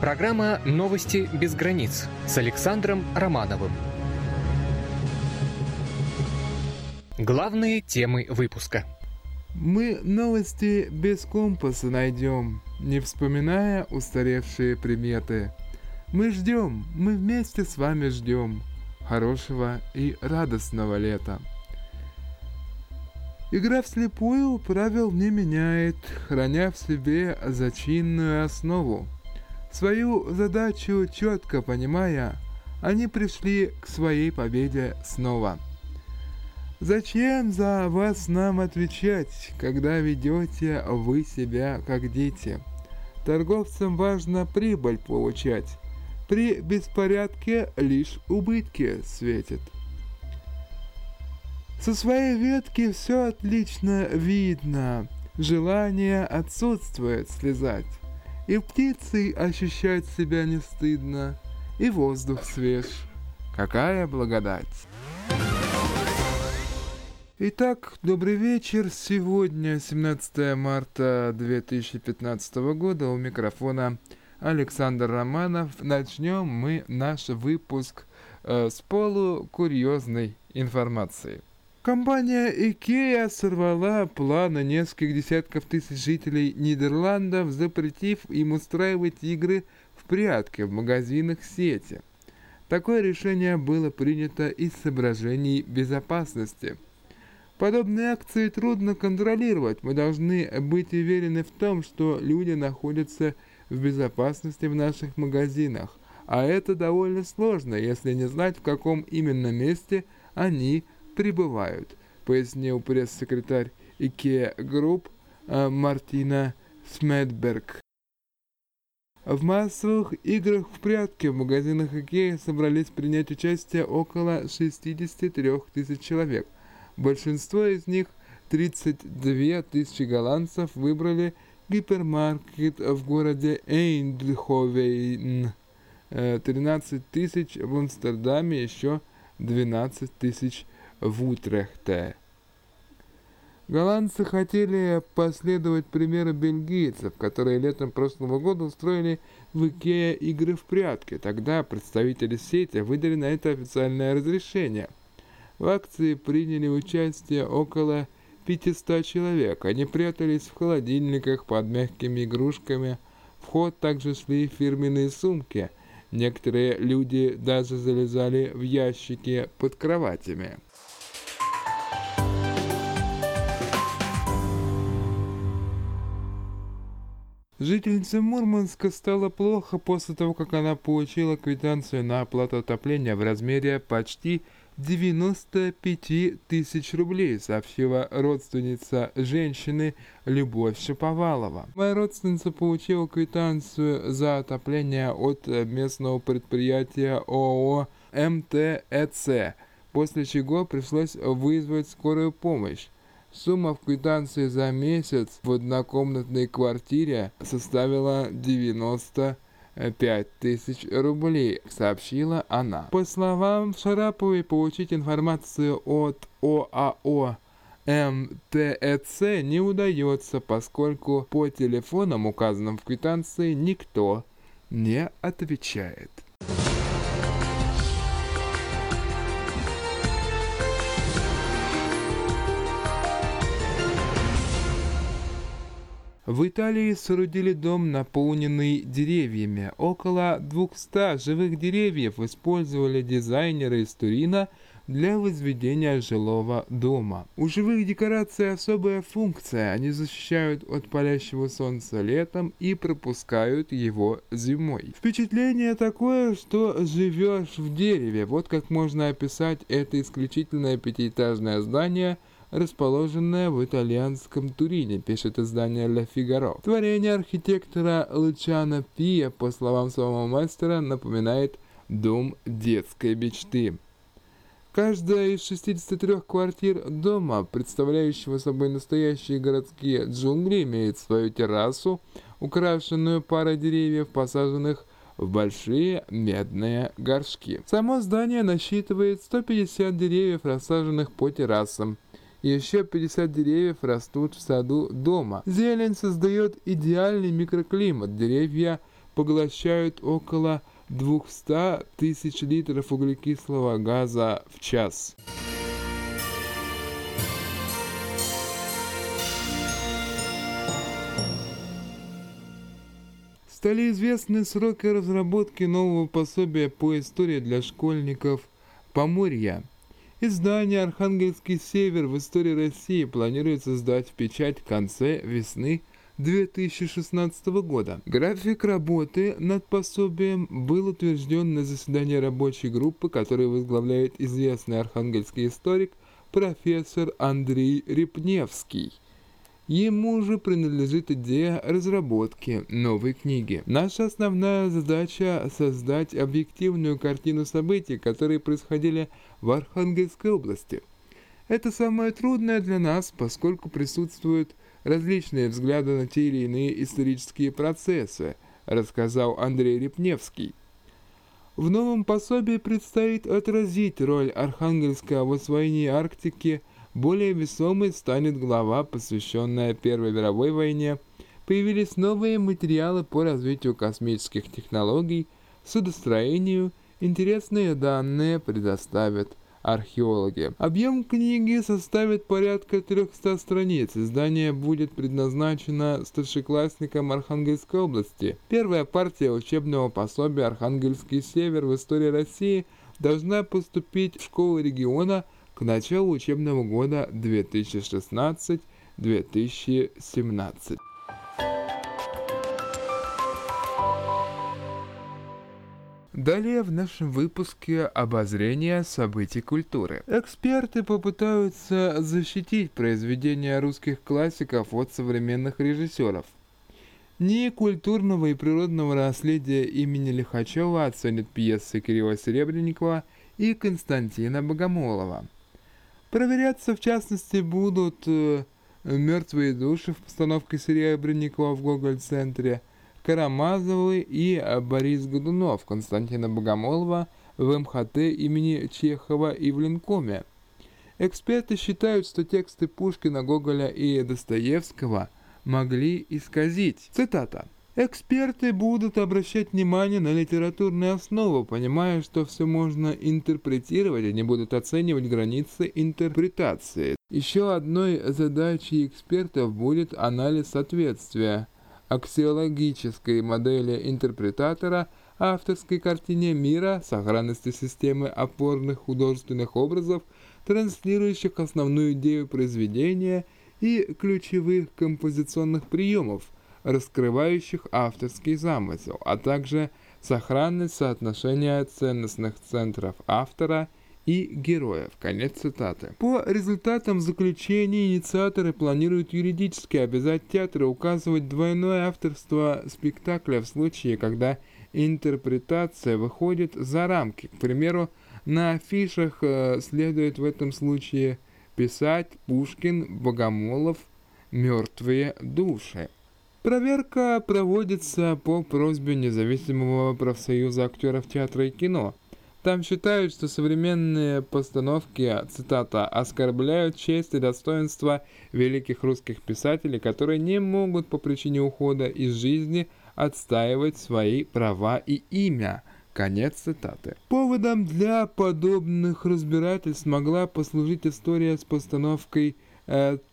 Программа «Новости без границ» с Александром Романовым. Главные темы выпуска. Мы новости без компаса найдем, не вспоминая устаревшие приметы. Мы ждем, мы вместе с вами ждем хорошего и радостного лета. Игра вслепую правил не меняет, храня в себе зачинную основу. Свою задачу четко понимая, они пришли к своей победе снова. Зачем за вас нам отвечать, когда ведете вы себя как дети? Торговцам важно прибыль получать. При беспорядке лишь убытки светят. Со своей ветки все отлично видно, желание отсутствует слезать. И птицей ощущать себя не стыдно, и воздух свеж. Какая благодать! Итак, добрый вечер. Сегодня 17 марта 2015 года. У микрофона Александр Романов. Начнем мы наш выпуск э, с полукурьезной информации. Компания IKEA сорвала планы нескольких десятков тысяч жителей Нидерландов, запретив им устраивать игры в прятки в магазинах сети. Такое решение было принято из соображений безопасности. Подобные акции трудно контролировать. Мы должны быть уверены в том, что люди находятся в безопасности в наших магазинах. А это довольно сложно, если не знать, в каком именно месте они прибывают, пояснил пресс-секретарь IKEA Group э, Мартина Смедберг. В массовых играх в прятки в магазинах IKEA собрались принять участие около 63 тысяч человек. Большинство из них, 32 тысячи голландцев, выбрали гипермаркет в городе Эйндховен, 13 э, тысяч в Амстердаме, еще 12 тысяч в Утрехте. Голландцы хотели последовать примеру бельгийцев, которые летом прошлого года устроили в Икеа игры в прятки. Тогда представители сети выдали на это официальное разрешение. В акции приняли участие около 500 человек. Они прятались в холодильниках под мягкими игрушками. В ход также шли фирменные сумки. Некоторые люди даже залезали в ящики под кроватями. Жительнице Мурманска стало плохо после того, как она получила квитанцию на оплату отопления в размере почти 95 тысяч рублей, сообщила родственница женщины Любовь Шаповалова. Моя родственница получила квитанцию за отопление от местного предприятия ООО МТЭЦ, после чего пришлось вызвать скорую помощь. Сумма в квитанции за месяц в однокомнатной квартире составила 95 тысяч рублей, сообщила она. По словам Шараповой, получить информацию от ОАО МТЭЦ не удается, поскольку по телефонам, указанным в квитанции, никто не отвечает. В Италии соорудили дом, наполненный деревьями. Около 200 живых деревьев использовали дизайнеры из Турина для возведения жилого дома. У живых декораций особая функция. Они защищают от палящего солнца летом и пропускают его зимой. Впечатление такое, что живешь в дереве. Вот как можно описать это исключительное пятиэтажное здание – расположенная в итальянском Турине, пишет издание «Ля Фигаро». Творение архитектора Лучана Пия, по словам самого мастера, напоминает дом детской мечты. Каждая из 63 квартир дома, представляющего собой настоящие городские джунгли, имеет свою террасу, украшенную парой деревьев, посаженных в большие медные горшки. Само здание насчитывает 150 деревьев, рассаженных по террасам. Еще 50 деревьев растут в саду дома. Зелень создает идеальный микроклимат. Деревья поглощают около 200 тысяч литров углекислого газа в час. Стали известны сроки разработки нового пособия по истории для школьников Поморья. Издание «Архангельский север» в истории России планируется сдать в печать в конце весны 2016 года. График работы над пособием был утвержден на заседании рабочей группы, которую возглавляет известный архангельский историк профессор Андрей Репневский. Ему же принадлежит идея разработки новой книги. Наша основная задача – создать объективную картину событий, которые происходили в Архангельской области. Это самое трудное для нас, поскольку присутствуют различные взгляды на те или иные исторические процессы, рассказал Андрей Репневский. В новом пособии предстоит отразить роль Архангельска в освоении Арктики – более весомой станет глава, посвященная Первой мировой войне. Появились новые материалы по развитию космических технологий, судостроению, интересные данные предоставят археологи. Объем книги составит порядка 300 страниц. Издание будет предназначено старшеклассникам Архангельской области. Первая партия учебного пособия «Архангельский север» в истории России должна поступить в школы региона – к началу учебного года 2016-2017. Далее в нашем выпуске обозрение событий культуры. Эксперты попытаются защитить произведения русских классиков от современных режиссеров. Не культурного и природного наследия имени Лихачева оценят пьесы Кирилла Серебренникова и Константина Богомолова – Проверяться, в частности, будут э, «Мертвые души» в постановке Серебренникова в Гоголь-центре, Карамазовы и э, Борис Годунов Константина Богомолова в МХТ имени Чехова и в Ленкоме. Эксперты считают, что тексты Пушкина, Гоголя и Достоевского могли исказить. Цитата. Эксперты будут обращать внимание на литературную основу, понимая, что все можно интерпретировать, они будут оценивать границы интерпретации. Еще одной задачей экспертов будет анализ соответствия аксиологической модели интерпретатора авторской картине мира, сохранности системы опорных художественных образов, транслирующих основную идею произведения и ключевых композиционных приемов – раскрывающих авторский замысел, а также сохранность соотношения ценностных центров автора и героев. Конец цитаты. По результатам заключения инициаторы планируют юридически обязать театры указывать двойное авторство спектакля в случае, когда интерпретация выходит за рамки. К примеру, на афишах э, следует в этом случае писать Пушкин, Богомолов, «Мертвые души». Проверка проводится по просьбе независимого профсоюза актеров театра и кино. Там считают, что современные постановки, цитата, «оскорбляют честь и достоинство великих русских писателей, которые не могут по причине ухода из жизни отстаивать свои права и имя». Конец цитаты. Поводом для подобных разбирательств могла послужить история с постановкой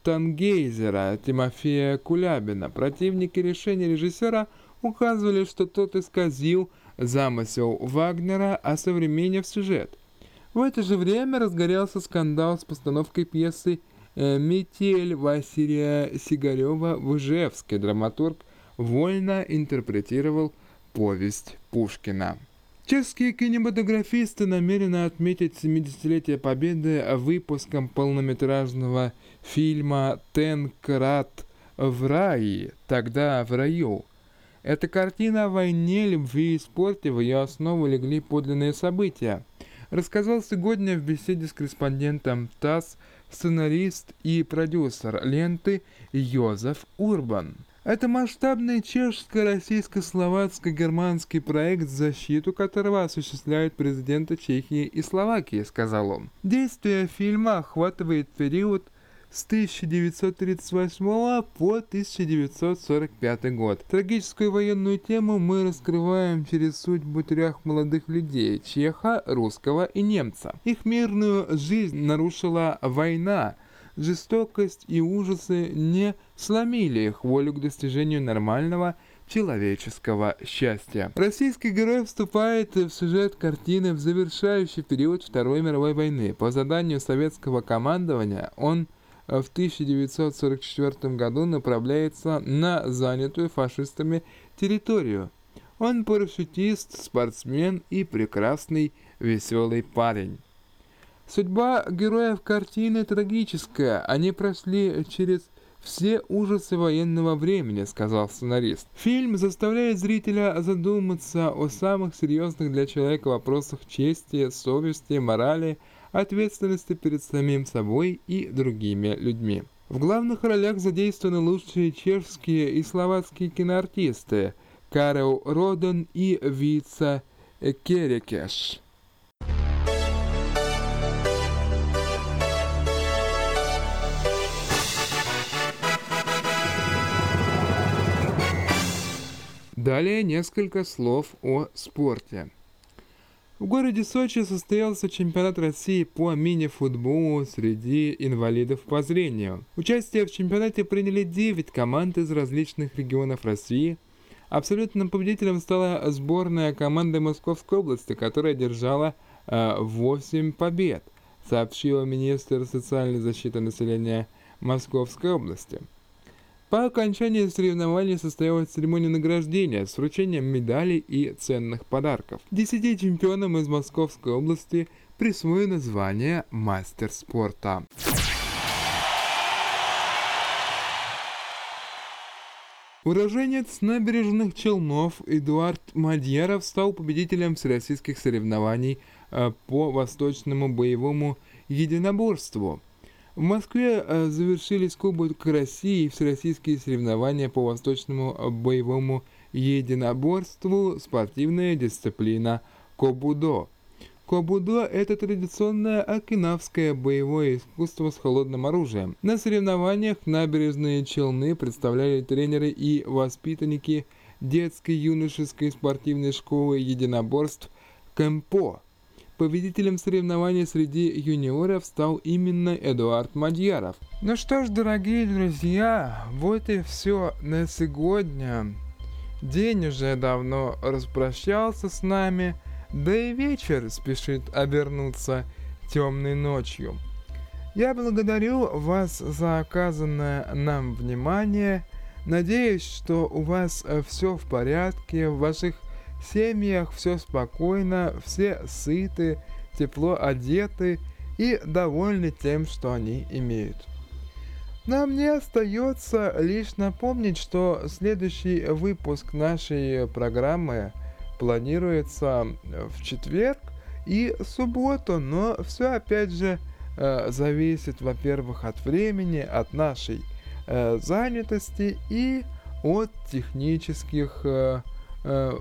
Тангейзера Тимофея Кулябина. Противники решения режиссера указывали, что тот исказил замысел Вагнера, а современнив сюжет. В это же время разгорелся скандал с постановкой пьесы э, «Метель» Василия Сигарева в Ижевске. Драматург вольно интерпретировал повесть Пушкина. Чешские кинематографисты намерены отметить 70-летие Победы выпуском полнометражного фильма «Тенкрат в рае», тогда в раю. Эта картина о войне, любви и спорте, в ее основу легли подлинные события. Рассказал сегодня в беседе с корреспондентом ТАСС сценарист и продюсер ленты Йозеф Урбан. Это масштабный чешско-российско-словацко-германский проект, защиту которого осуществляют президенты Чехии и Словакии, сказал он. Действие фильма охватывает период с 1938 по 1945 год. Трагическую военную тему мы раскрываем через судьбу трех молодых людей – чеха, русского и немца. Их мирную жизнь нарушила война, жестокость и ужасы не сломили их волю к достижению нормального человеческого счастья. Российский герой вступает в сюжет картины в завершающий период Второй мировой войны. По заданию советского командования он в 1944 году направляется на занятую фашистами территорию. Он парашютист, спортсмен и прекрасный веселый парень. Судьба героев картины трагическая. Они прошли через все ужасы военного времени, сказал сценарист. Фильм заставляет зрителя задуматься о самых серьезных для человека вопросах чести, совести, морали, ответственности перед самим собой и другими людьми. В главных ролях задействованы лучшие чешские и словацкие киноартисты Карел Роден и Вица Керекеш. Далее несколько слов о спорте. В городе Сочи состоялся чемпионат России по мини-футболу среди инвалидов по зрению. Участие в чемпионате приняли 9 команд из различных регионов России. Абсолютным победителем стала сборная команды Московской области, которая держала э, 8 побед, сообщила министр социальной защиты населения Московской области. По окончании соревнований состоялась церемония награждения с вручением медалей и ценных подарков. Десяти чемпионам из Московской области присвоено звание мастер спорта. Уроженец набережных Челнов Эдуард Мадьяров стал победителем всероссийских соревнований э, по восточному боевому единоборству – в Москве э, завершились Кубок России и всероссийские соревнования по восточному э, боевому единоборству, спортивная дисциплина Кобудо. Кобудо – это традиционное окинавское боевое искусство с холодным оружием. На соревнованиях набережные Челны представляли тренеры и воспитанники детской юношеской спортивной школы единоборств Кэмпо – Победителем соревнований среди юниоров стал именно Эдуард Мадьяров. Ну что ж, дорогие друзья, вот и все на сегодня. День уже давно распрощался с нами, да и вечер спешит обернуться темной ночью. Я благодарю вас за оказанное нам внимание. Надеюсь, что у вас все в порядке, в ваших семьях все спокойно, все сыты, тепло одеты и довольны тем, что они имеют. Нам не остается лишь напомнить, что следующий выпуск нашей программы планируется в четверг и субботу, но все опять же э, зависит, во-первых, от времени, от нашей э, занятости и от технических э,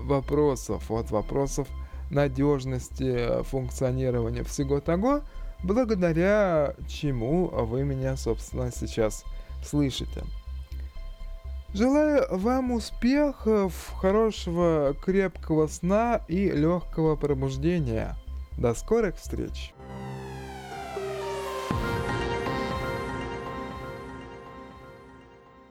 вопросов, от вопросов надежности э, функционирования всего того, благодаря чему вы меня, собственно, сейчас слышите. Желаю вам успехов, хорошего крепкого сна и легкого пробуждения. До скорых встреч!